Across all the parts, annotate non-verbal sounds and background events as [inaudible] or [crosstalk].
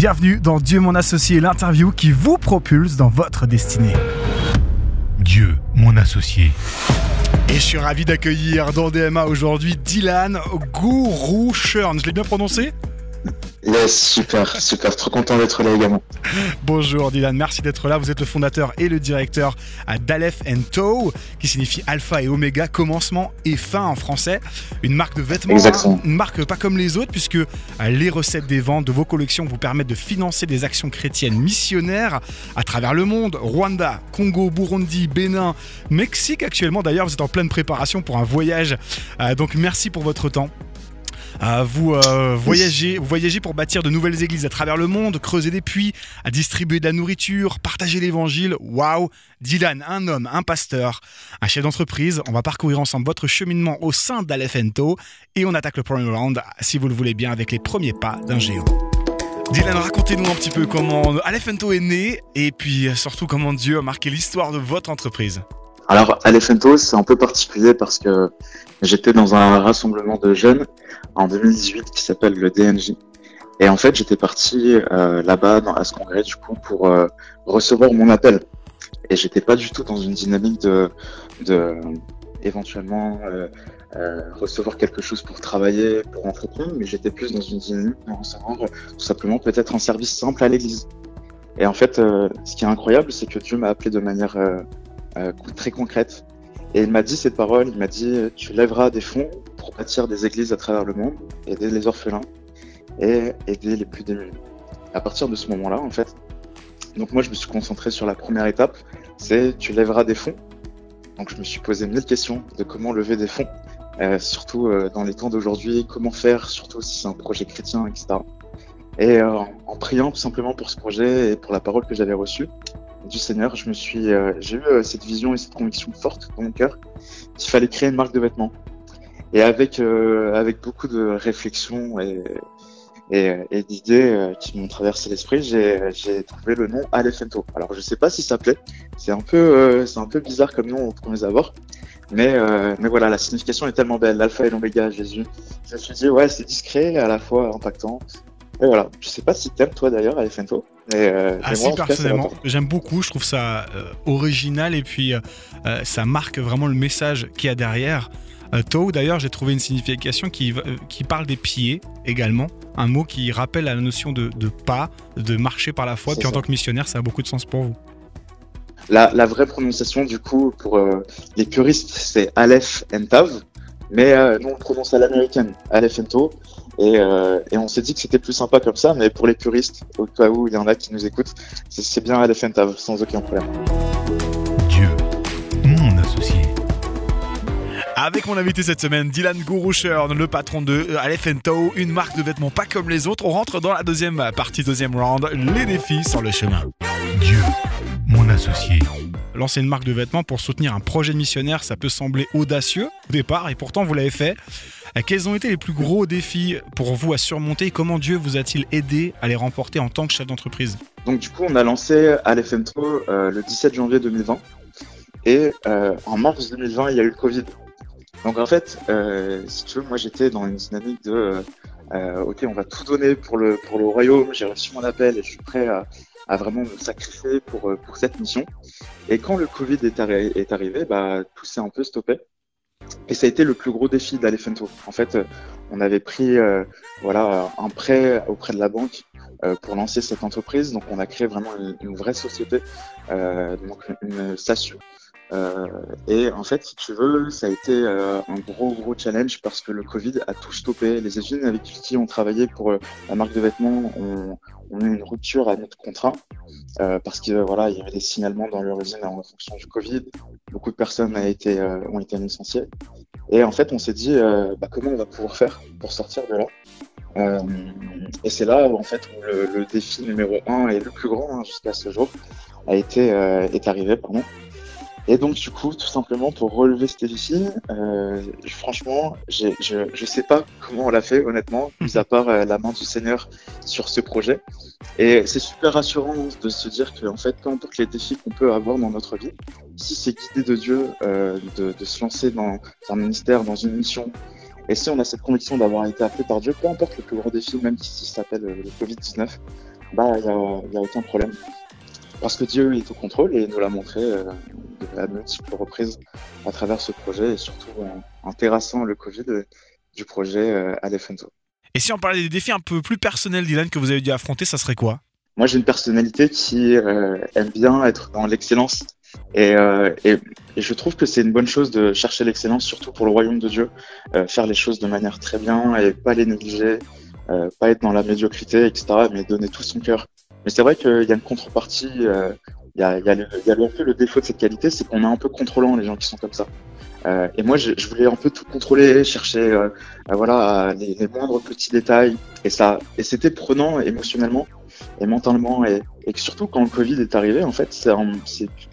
Bienvenue dans Dieu mon associé, l'interview qui vous propulse dans votre destinée. Dieu mon associé. Et je suis ravi d'accueillir dans DMA aujourd'hui Dylan Gourou Shern. Je l'ai bien prononcé? Yes, super, super, trop content d'être là également. Bonjour Dylan, merci d'être là. Vous êtes le fondateur et le directeur à Dalef Toe, qui signifie Alpha et Oméga, commencement et fin en français. Une marque de vêtements, Exactement. une marque pas comme les autres, puisque euh, les recettes des ventes de vos collections vous permettent de financer des actions chrétiennes missionnaires à travers le monde. Rwanda, Congo, Burundi, Bénin, Mexique actuellement. D'ailleurs, vous êtes en pleine préparation pour un voyage. Euh, donc merci pour votre temps. Vous euh, voyagez, vous pour bâtir de nouvelles églises à travers le monde, creuser des puits, à distribuer de la nourriture, partager l'évangile. Waouh Dylan, un homme, un pasteur, un chef d'entreprise. On va parcourir ensemble votre cheminement au sein d'Alephento et on attaque le premier round, si vous le voulez bien, avec les premiers pas d'un géo. Dylan, racontez-nous un petit peu comment Alephento est né et puis euh, surtout comment Dieu a marqué l'histoire de votre entreprise. Alors, Alephento, c'est un peu particulier parce que j'étais dans un rassemblement de jeunes en 2018 qui s'appelle le DNJ. Et en fait, j'étais parti euh, là-bas à ce congrès du coup pour euh, recevoir mon appel. Et j'étais pas du tout dans une dynamique de, de éventuellement euh, recevoir quelque chose pour travailler, pour entreprendre, mais j'étais plus dans une dynamique de recevoir tout simplement peut-être un service simple à l'église. Et en fait, ce qui est incroyable, c'est que Dieu m'a appelé de manière euh, très concrète. Et il m'a dit cette parole, il m'a dit tu lèveras des fonds pour bâtir des églises à travers le monde, aider les orphelins et aider les plus démunis. À partir de ce moment-là, en fait, donc moi je me suis concentré sur la première étape, c'est tu lèveras des fonds. Donc je me suis posé mille questions de comment lever des fonds, euh, surtout euh, dans les temps d'aujourd'hui, comment faire, surtout si c'est un projet chrétien, etc. Et euh, en priant tout simplement pour ce projet et pour la parole que j'avais reçue, du Seigneur, je me suis, euh, j'ai eu euh, cette vision et cette conviction forte dans mon cœur qu'il fallait créer une marque de vêtements. Et avec avec beaucoup de réflexions et d'idées qui m'ont traversé l'esprit, j'ai trouvé le nom Alephento. Alors je sais pas si ça plaît, c'est un peu c'est un peu bizarre comme nom au premier abord, mais mais voilà la signification est tellement belle, l'alpha et l'oméga Jésus. Je me suis dit ouais c'est discret à la fois impactant. Et voilà, je sais pas si t'aimes toi d'ailleurs. Mais, euh, Assez moi, cas, ça personnellement, j'aime beaucoup, je trouve ça euh, original et puis euh, euh, ça marque vraiment le message qu'il y a derrière. Toe, d'ailleurs, j'ai trouvé une signification qui, qui parle des pieds également, un mot qui rappelle à la notion de, de pas, de marcher par la foi. Puis en tant que missionnaire, ça a beaucoup de sens pour vous. La, la vraie prononciation, du coup, pour les puristes, c'est Aleph and Tav, mais euh, nous on le prononce à l'américaine, Aleph and To, et, euh, et on s'est dit que c'était plus sympa comme ça, mais pour les puristes, au cas où il y en a qui nous écoutent, c'est- bien Tav, sans aucun problème. Dieu mon associé. Avec mon invité cette semaine, Dylan Gouroucher, le patron de euh, Aleph Toe, une marque de vêtements pas comme les autres. On rentre dans la deuxième partie, deuxième round, les défis sur le chemin. Dieu mon associé. Lancer une marque de vêtements pour soutenir un projet de missionnaire, ça peut sembler audacieux au départ, et pourtant vous l'avez fait. Euh, Quels ont été les plus gros défis pour vous à surmonter et comment Dieu vous a-t-il aidé à les remporter en tant que chef d'entreprise? Donc du coup, on a lancé To euh, le 17 janvier 2020, et euh, en mars 2020, il y a eu le Covid. Donc en fait, si tu veux, moi j'étais dans une dynamique de ok, on va tout donner pour le pour le royaume. J'ai reçu mon appel et je suis prêt à, à vraiment me sacrifier pour euh, pour cette mission. Et quand le Covid est, arri- est arrivé, bah tout s'est un peu stoppé. Et ça a été le plus gros défi d'Alephanto. En fait, euh, on avait pris euh, voilà un prêt auprès de la banque euh, pour lancer cette entreprise. Donc on a créé vraiment une, une vraie société, euh, donc une SASU. Euh, et en fait, si tu veux, ça a été euh, un gros gros challenge parce que le Covid a tout stoppé. Les usines avec qui on travaillait pour euh, la marque de vêtements ont, eu une rupture à notre contrat parce que voilà, il y avait des signalements dans leur usine en fonction du Covid. Beaucoup de personnes ont été licenciées. Et en fait, on s'est dit bah, comment on va pouvoir faire pour sortir de là? Et c'est là où en fait le, défi numéro un et le plus grand hein, jusqu'à ce jour a été est arrivé pardon. Et donc du coup, tout simplement pour relever ce défi, euh, franchement, je je sais pas comment on l'a fait honnêtement, [laughs] mis à part euh, la main du Seigneur sur ce projet. Et c'est super rassurant de se dire que en fait, peu importe les défis qu'on peut avoir dans notre vie, si c'est guidé de Dieu euh, de, de se lancer dans un ministère, dans une mission, et si on a cette conviction d'avoir été appelé par Dieu, peu importe le plus grand défi, même si ça s'appelle le Covid-19, bah il y a, y a aucun problème. Parce que Dieu est au contrôle et nous l'a montré à multiples reprises à travers ce projet et surtout en, en terrassant le Covid du projet euh, Alephento. Et si on parlait des défis un peu plus personnels, Dylan, que vous avez dû affronter, ça serait quoi? Moi, j'ai une personnalité qui euh, aime bien être dans l'excellence. Et, euh, et, et, je trouve que c'est une bonne chose de chercher l'excellence, surtout pour le royaume de Dieu. Euh, faire les choses de manière très bien et pas les négliger, pas être dans la médiocrité, etc., mais donner tout son cœur. Mais c'est vrai qu'il y a une contrepartie, il y, a, y a le, y a un peu le défaut de cette qualité, c'est qu'on est un peu contrôlant les gens qui sont comme ça. Euh, et moi, je, je, voulais un peu tout contrôler, chercher, euh, voilà, les, les, moindres petits détails. Et ça, et c'était prenant émotionnellement et mentalement. Et, et surtout quand le Covid est arrivé, en fait, c'est un,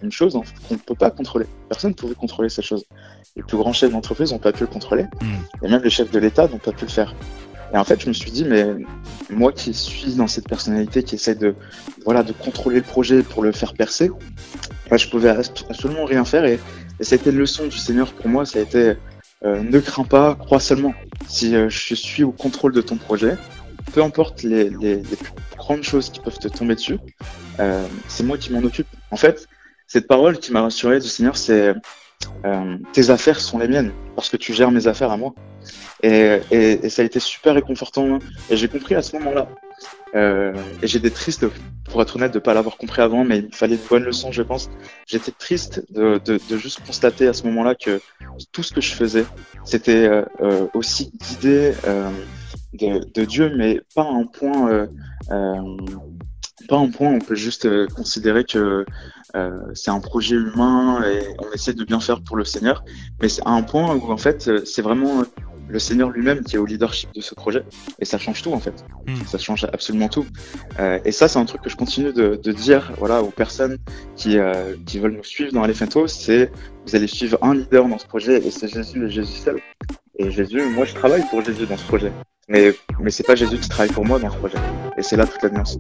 une chose qu'on ne peut pas contrôler. Personne ne pouvait contrôler cette chose. Les plus grands chefs d'entreprise n'ont pas pu le contrôler, mmh. et même les chefs de l'État n'ont pas pu le faire. Et en fait, je me suis dit, mais moi qui suis dans cette personnalité qui essaie de, voilà, de contrôler le projet pour le faire percer, bah, je pouvais absolument rien faire. Et, et ça a été une leçon du Seigneur pour moi. Ça a été, euh, ne crains pas, crois seulement. Si euh, je suis au contrôle de ton projet, peu importe les, les, plus grandes choses qui peuvent te tomber dessus, euh, c'est moi qui m'en occupe. En fait, cette parole qui m'a rassuré du Seigneur, c'est euh, tes affaires sont les miennes parce que tu gères mes affaires à moi. Et, et, et ça a été super réconfortant. Et j'ai compris à ce moment-là. Euh, et j'étais triste, pour être honnête, de pas l'avoir compris avant, mais il fallait une bonne leçon, je pense. J'étais triste de, de, de, juste constater à ce moment-là que tout ce que je faisais, c'était euh, aussi guidé euh, de, de, Dieu, mais pas à un point, euh, pas un point où on peut juste considérer que c'est un projet humain et on essaie de bien faire pour le Seigneur, mais c'est à un point où en fait c'est vraiment le Seigneur lui-même qui est au leadership de ce projet. Et ça change tout en fait. Mmh. Ça change absolument tout. Euh, et ça, c'est un truc que je continue de, de, dire voilà, aux personnes qui, euh, qui veulent nous suivre dans Elephant c'est vous allez suivre un leader dans ce projet et c'est Jésus et Jésus seul. Et Jésus, moi je travaille pour Jésus dans ce projet. Mais, mais c'est pas Jésus qui travaille pour moi dans ce projet. Et c'est là toute la nuance.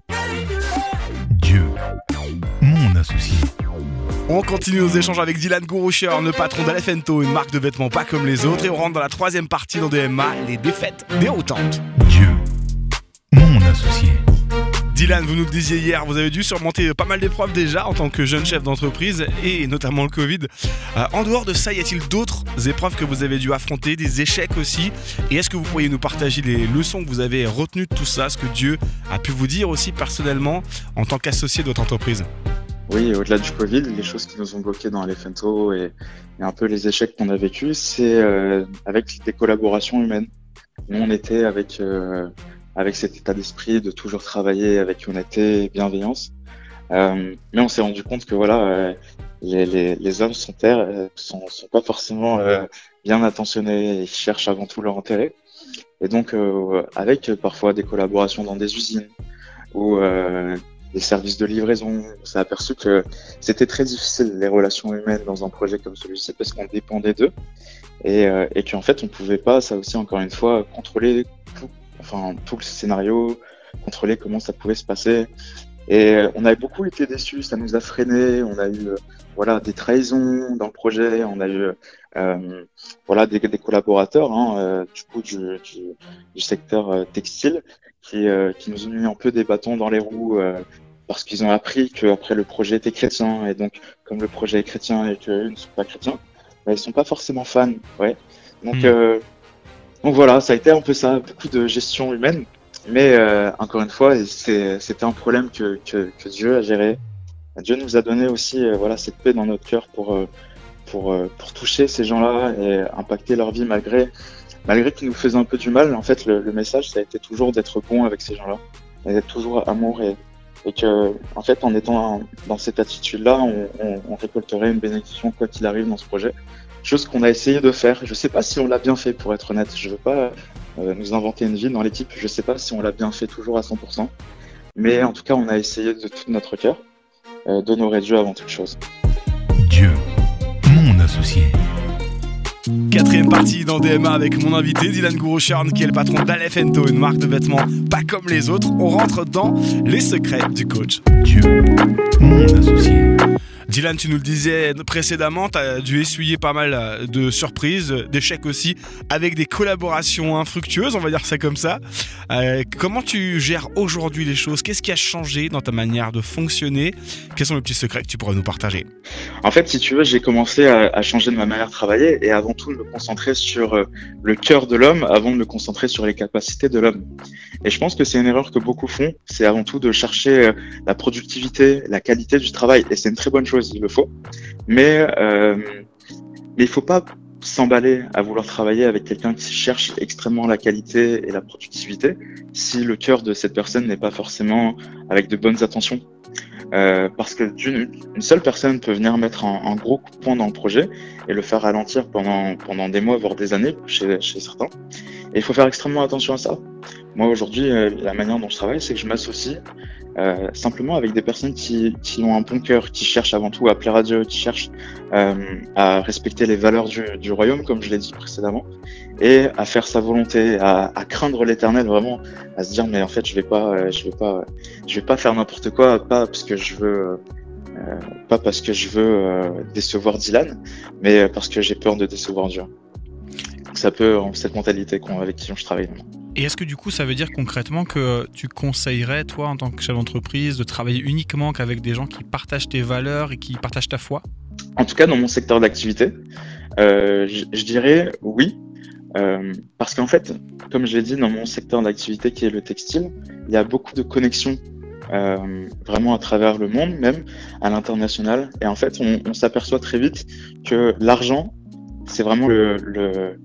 On continue nos échanges avec Dylan Gouroucher, le patron d'Alefento, une marque de vêtements pas comme les autres. Et on rentre dans la troisième partie dans DMA, les défaites déroutantes. Dieu, mon associé. Dylan, vous nous le disiez hier, vous avez dû surmonter pas mal d'épreuves déjà en tant que jeune chef d'entreprise et notamment le Covid. Euh, en dehors de ça, y a-t-il d'autres épreuves que vous avez dû affronter, des échecs aussi? Et est-ce que vous pourriez nous partager les leçons que vous avez retenues de tout ça, ce que Dieu a pu vous dire aussi personnellement en tant qu'associé de votre entreprise? Oui, au-delà du Covid, les choses qui nous ont bloqués dans Elephento et, et un peu les échecs qu'on a vécu, c'est euh, avec des collaborations humaines. Nous, on était avec euh, avec cet état d'esprit de toujours travailler avec honnêteté et bienveillance. Euh, mais on s'est rendu compte que voilà, euh, les, les, les, hommes sur Terre euh, sont, sont pas forcément bien attentionnés et cherchent avant tout leur intérêt. Et donc, avec parfois des collaborations dans des usines ou des services de livraison. On s'est aperçu que c'était très difficile les relations humaines dans un projet comme celui-ci parce qu'on dépendait d'eux et, euh, et qu'en fait on pouvait pas, ça aussi encore une fois, contrôler tout, enfin tout le scénario, contrôler comment ça pouvait se passer. Et on avait beaucoup été déçus, ça nous a freiné. On a eu euh, voilà des trahisons dans le projet, on a eu euh, voilà des, des collaborateurs hein, euh, du coup du, du, du secteur euh, textile qui, qui nous ont mis un peu des bâtons dans les roues parce qu'ils ont appris qu'après le projet était chrétien et donc comme le projet est chrétien et qu'eux ne sont pas chrétiens, bah, ils sont pas forcément fans. Ouais. Donc mmh. donc voilà, ça a été un peu ça, beaucoup de gestion humaine. Mais euh, encore une fois, c'était un problème que, que, que, Dieu a géré. Dieu nous a donné aussi euh, voilà cette paix dans notre cœur pour euh, pour pour toucher ces gens-là et impacter leur vie malgré malgré qu'ils nous faisaient un peu du mal. En fait, le, le message ça a été toujours d'être bon avec ces gens-là, d'être toujours amour et et que en fait en étant dans cette attitude-là, on, on, on récolterait une bénédiction quoi qu'il arrive dans ce projet chose qu'on a essayé de faire. Je sais pas si on l'a bien fait, pour être honnête. Je veux pas euh, nous inventer une vie dans l'équipe. Je sais pas si on l'a bien fait toujours à 100%. Mais en tout cas, on a essayé de tout notre cœur euh, d'honorer Dieu avant toute chose. Dieu, mon associé. Quatrième partie dans DMA avec mon invité Dylan Gourouchern qui est le patron d'Aleph une marque de vêtements pas comme les autres. On rentre dans les secrets du coach. Dieu, mon associé. Dylan, tu nous le disais précédemment, tu as dû essuyer pas mal euh, de surprises, d'échecs aussi, avec des collaborations infructueuses, on va dire ça comme ça. Euh, comment tu gères aujourd'hui les choses? Qu'est-ce qui a changé dans ta manière de fonctionner? Quels sont les petits secrets que tu pourrais nous partager? En fait, si tu veux, j'ai commencé à, changer de ma manière de travailler et avant tout de me concentrer sur euh, le cœur de l'homme avant de me concentrer sur les capacités de l'homme. Et je pense que c'est une erreur que beaucoup font, c'est avant tout de chercher la productivité, la qualité du travail, et c'est une très bonne chose il le faut. Mais, euh, mais il faut pas s'emballer à vouloir travailler avec quelqu'un qui cherche extrêmement la qualité et la productivité si le cœur de cette personne n'est pas forcément avec de bonnes intentions. Euh, parce que d'une une seule personne peut venir mettre un, gros coup de poing dans le projet et le faire ralentir pendant, pendant des mois, voire des années chez, chez certains. Et il faut faire extrêmement attention à ça. Moi aujourd'hui, euh, la manière dont je travaille, c'est que je m'associe euh, simplement avec des personnes qui, qui, ont un bon cœur, qui cherchent avant tout à plaire à Dieu, qui cherchent euh, à respecter les valeurs du, du royaume, comme je l'ai dit précédemment, et à faire sa volonté, à, à craindre l'Éternel, vraiment, à se dire mais en fait je vais pas, euh, je vais pas, je vais pas faire n'importe quoi, pas parce que je veux. Euh, pas parce que je veux euh, décevoir Dylan, mais parce que j'ai peur de décevoir Dieu. Donc ça peut cette mentalité avec qui je travaille. Et est-ce que du coup, ça veut dire concrètement que tu conseillerais, toi, en tant que chef d'entreprise, de travailler uniquement qu'avec des gens qui partagent tes valeurs et qui partagent ta foi? En tout cas, dans mon secteur d'activité, euh, je, dirais oui. Euh, parce qu'en fait, comme je l'ai dit, dans mon secteur d'activité qui est le textile, il y a beaucoup de connexions euh, vraiment à travers le monde, même à l'international. Et en fait, on, on s'aperçoit très vite que l'argent, c'est vraiment le, le,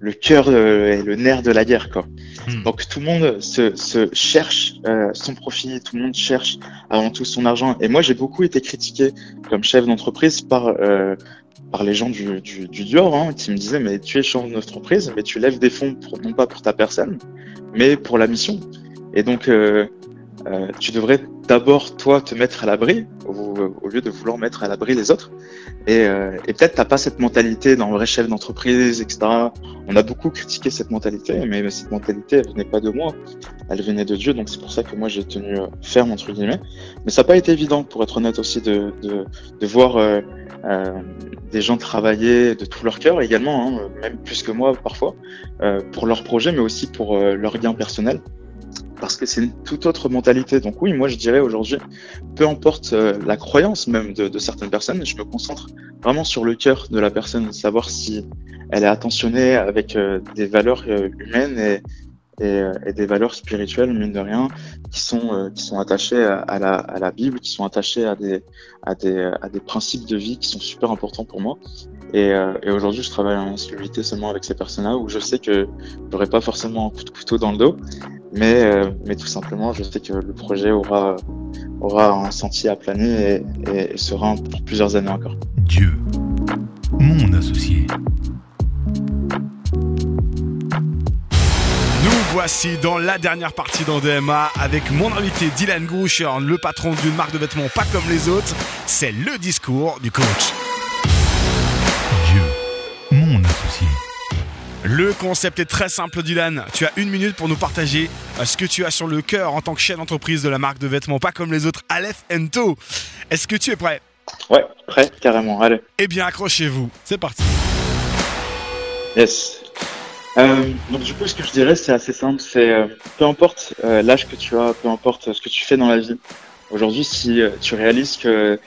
le cœur euh, et le nerf de la guerre, quoi. Hmm. Donc tout le monde se, se cherche euh, son profit, tout le monde cherche avant tout son argent. Et moi, j'ai beaucoup été critiqué comme chef d'entreprise par euh, par les gens du, du, du Dior, hein, qui me disaient mais tu es chef d'entreprise, mais tu lèves des fonds pour, non pas pour ta personne, mais pour la mission. Et donc euh, euh, tu devrais d'abord toi te mettre à l'abri au, au, lieu de vouloir mettre à l'abri les autres. Et, euh, et peut-être t'as pas cette mentalité dans le vrai d'entreprise, etc. On a beaucoup critiqué cette mentalité, mais cette mentalité elle venait pas de moi, elle venait de Dieu. Donc c'est pour ça que moi j'ai tenu euh, ferme entre guillemets. Mais ça n'a pas été évident, pour être honnête aussi, de, de, de voir euh, euh, des gens travailler de tout leur cœur également, hein, même plus que moi parfois, pour leur projet, mais aussi pour leur gain personnel parce que c'est une toute autre mentalité. Donc oui, moi je dirais aujourd'hui, peu importe euh, la croyance même de, de, certaines personnes, je me concentre vraiment sur le cœur de la personne, savoir si elle est attentionnée avec euh, des valeurs euh, humaines et, et, et, des valeurs spirituelles, mine de rien, qui sont qui sont attachées à, la, à la Bible, qui sont attachées à des à des à des principes de vie qui sont super importants pour moi. Et, et aujourd'hui, je travaille en exclusivité seulement avec ces personnes-là où je sais que j'aurai pas forcément un coup de couteau dans le dos, mais, euh, mais tout simplement, je sais que le projet aura, aura un sentier à planer et, sera pour plusieurs années encore. Dieu, mon associé. Nous voici dans la dernière partie d'Andema avec mon invité Dylan Goucher, le patron d'une marque de vêtements pas comme les autres. C'est le discours du coach. Dieu, mon associé. Le concept est très simple, Dylan. Tu as une minute pour nous partager euh, ce que tu as sur le cœur en tant que chef d'entreprise de la marque de vêtements, pas comme les autres, Aleph To. Est-ce que tu es prêt? Ouais, prêt, carrément. Allez. Eh bien, accrochez-vous. C'est parti. Yes. Euh, donc du coup, ce que je dirais, c'est assez simple. C'est euh, peu importe euh, l'âge que tu as, peu importe ce que tu fais dans la vie. Aujourd'hui, si tu réalises que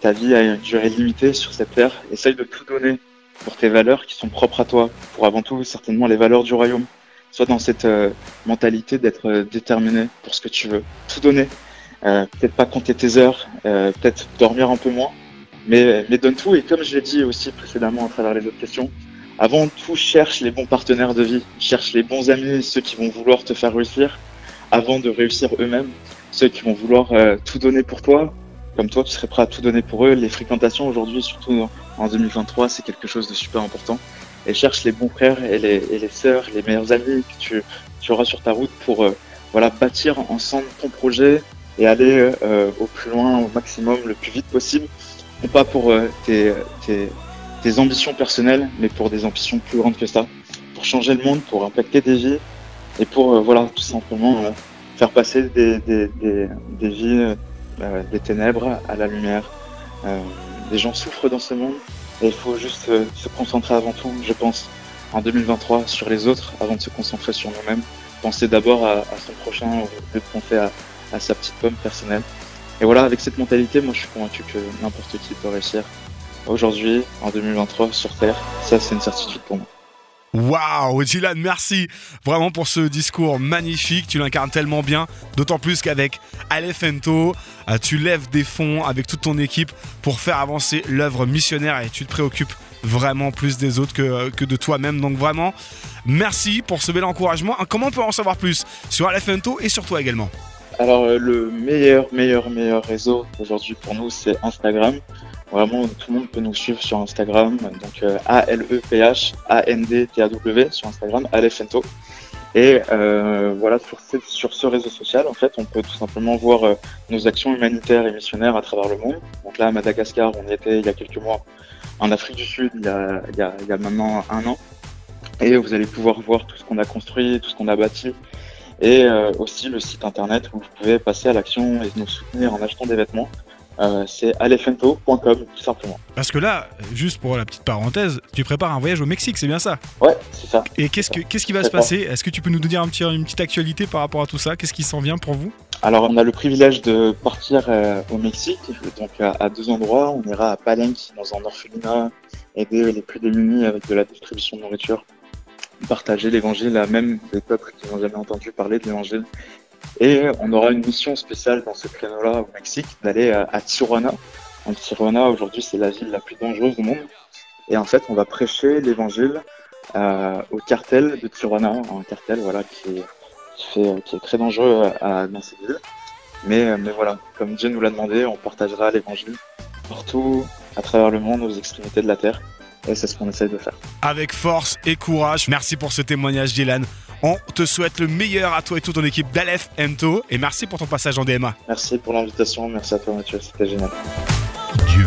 ta vie a une durée limitée sur cette terre, essaye de tout donner pour tes valeurs qui sont propres à toi, pour avant tout certainement les valeurs du royaume. Sois dans cette euh, mentalité d'être euh, déterminé pour ce que tu veux, tout donner. Euh, peut-être pas compter tes heures, euh, peut-être dormir un peu moins, mais, mais donne tout. Et comme je l'ai dit aussi précédemment à travers les autres questions, avant tout, cherche les bons partenaires de vie, cherche les bons amis, ceux qui vont vouloir te faire réussir, avant de réussir eux-mêmes, ceux qui vont vouloir tout donner pour toi, comme toi, tu serais prêt à tout donner pour eux. Les fréquentations aujourd'hui, surtout en 2023, c'est quelque chose de super important. Et cherche les bons frères et les, et les sœurs, les meilleurs amis que tu, tu auras sur ta route pour euh, voilà bâtir ensemble ton projet et aller euh, au plus loin, au maximum, le plus vite possible. Non pas pour euh, tes, tes, des ambitions personnelles, mais pour des ambitions plus grandes que ça, pour changer le monde, pour impacter des vies et pour euh, voilà tout simplement euh, faire passer des, des, des, des vies euh, des ténèbres à la lumière. Euh, des gens souffrent dans ce monde et il faut juste euh, se concentrer avant tout, je pense, en 2023 sur les autres avant de se concentrer sur nous-mêmes. Penser d'abord à, son prochain au de penser à, à sa petite pomme personnelle. Et voilà, avec cette mentalité, moi je suis convaincu que n'importe qui peut réussir aujourd'hui, en 2023, sur Terre. Ça, c'est une certitude pour moi. Waouh, Dylan, merci vraiment pour ce discours magnifique. Tu l'incarnes tellement bien, d'autant plus qu'avec Alefento, euh, tu lèves des fonds avec toute ton équipe pour faire avancer l'œuvre missionnaire et tu te préoccupes vraiment plus des autres que, de toi-même. Donc vraiment, merci pour ce bel encouragement. Comment on peut en savoir plus sur Alefento et sur toi également? Alors, euh, le meilleur, meilleur, meilleur réseau aujourd'hui pour nous, c'est Instagram. Vraiment, tout le monde peut nous suivre sur Instagram. Donc, euh, A-L-E-P-H, A-N-D-T-A-W sur Instagram, Alefento. Et euh, voilà, sur ce, réseau social, en fait, on peut tout simplement voir euh, nos actions humanitaires et missionnaires à travers le monde. Donc là, à Madagascar, on était il y a quelques mois. En Afrique du Sud, il y a, il y a, il y a maintenant un an. Et vous allez pouvoir voir tout ce qu'on a construit, tout ce qu'on a bâti. Et euh, aussi le site internet où vous pouvez passer à l'action et nous soutenir en achetant des vêtements. Euh, c'est alefento.com tout simplement. Parce que là, juste pour la petite parenthèse, tu prépares un voyage au Mexique, c'est bien ça? Ouais, c'est ça. Et qu'est-ce, que, qu'est-ce qui va se passer? Est-ce que tu peux nous dire un petit, une petite actualité par rapport à tout ça? Qu'est-ce qui s'en vient pour vous? Alors, on a le privilège de partir euh, au Mexique, donc à, à, deux endroits. On ira à Palenque, dans un orphelinat, aider les plus démunis avec de la distribution de nourriture, partager l'évangile à même des peuples qui n'ont jamais entendu parler de l'évangile. Et on aura une mission spéciale dans ce créneau-là au Mexique, d'aller à, à Tijuana. Donc Tijuana, aujourd'hui, c'est la ville la plus dangereuse du monde. Et en fait, on va prêcher l'évangile euh, au cartel de Tijuana, un cartel voilà qui est très dangereux à, dans cette ville. Mais, mais voilà, comme Dieu nous l'a demandé, on partagera l'évangile partout à travers le monde, aux extrémités de la terre. Et c'est ce qu'on essaye de faire. Avec force et courage. Merci pour ce témoignage, Dylan. On te souhaite le meilleur à toi et toute ton équipe d'Aleph Ento et merci pour ton passage en DMA. Merci pour l'invitation, merci à toi Mathieu, c'était génial. Dieu.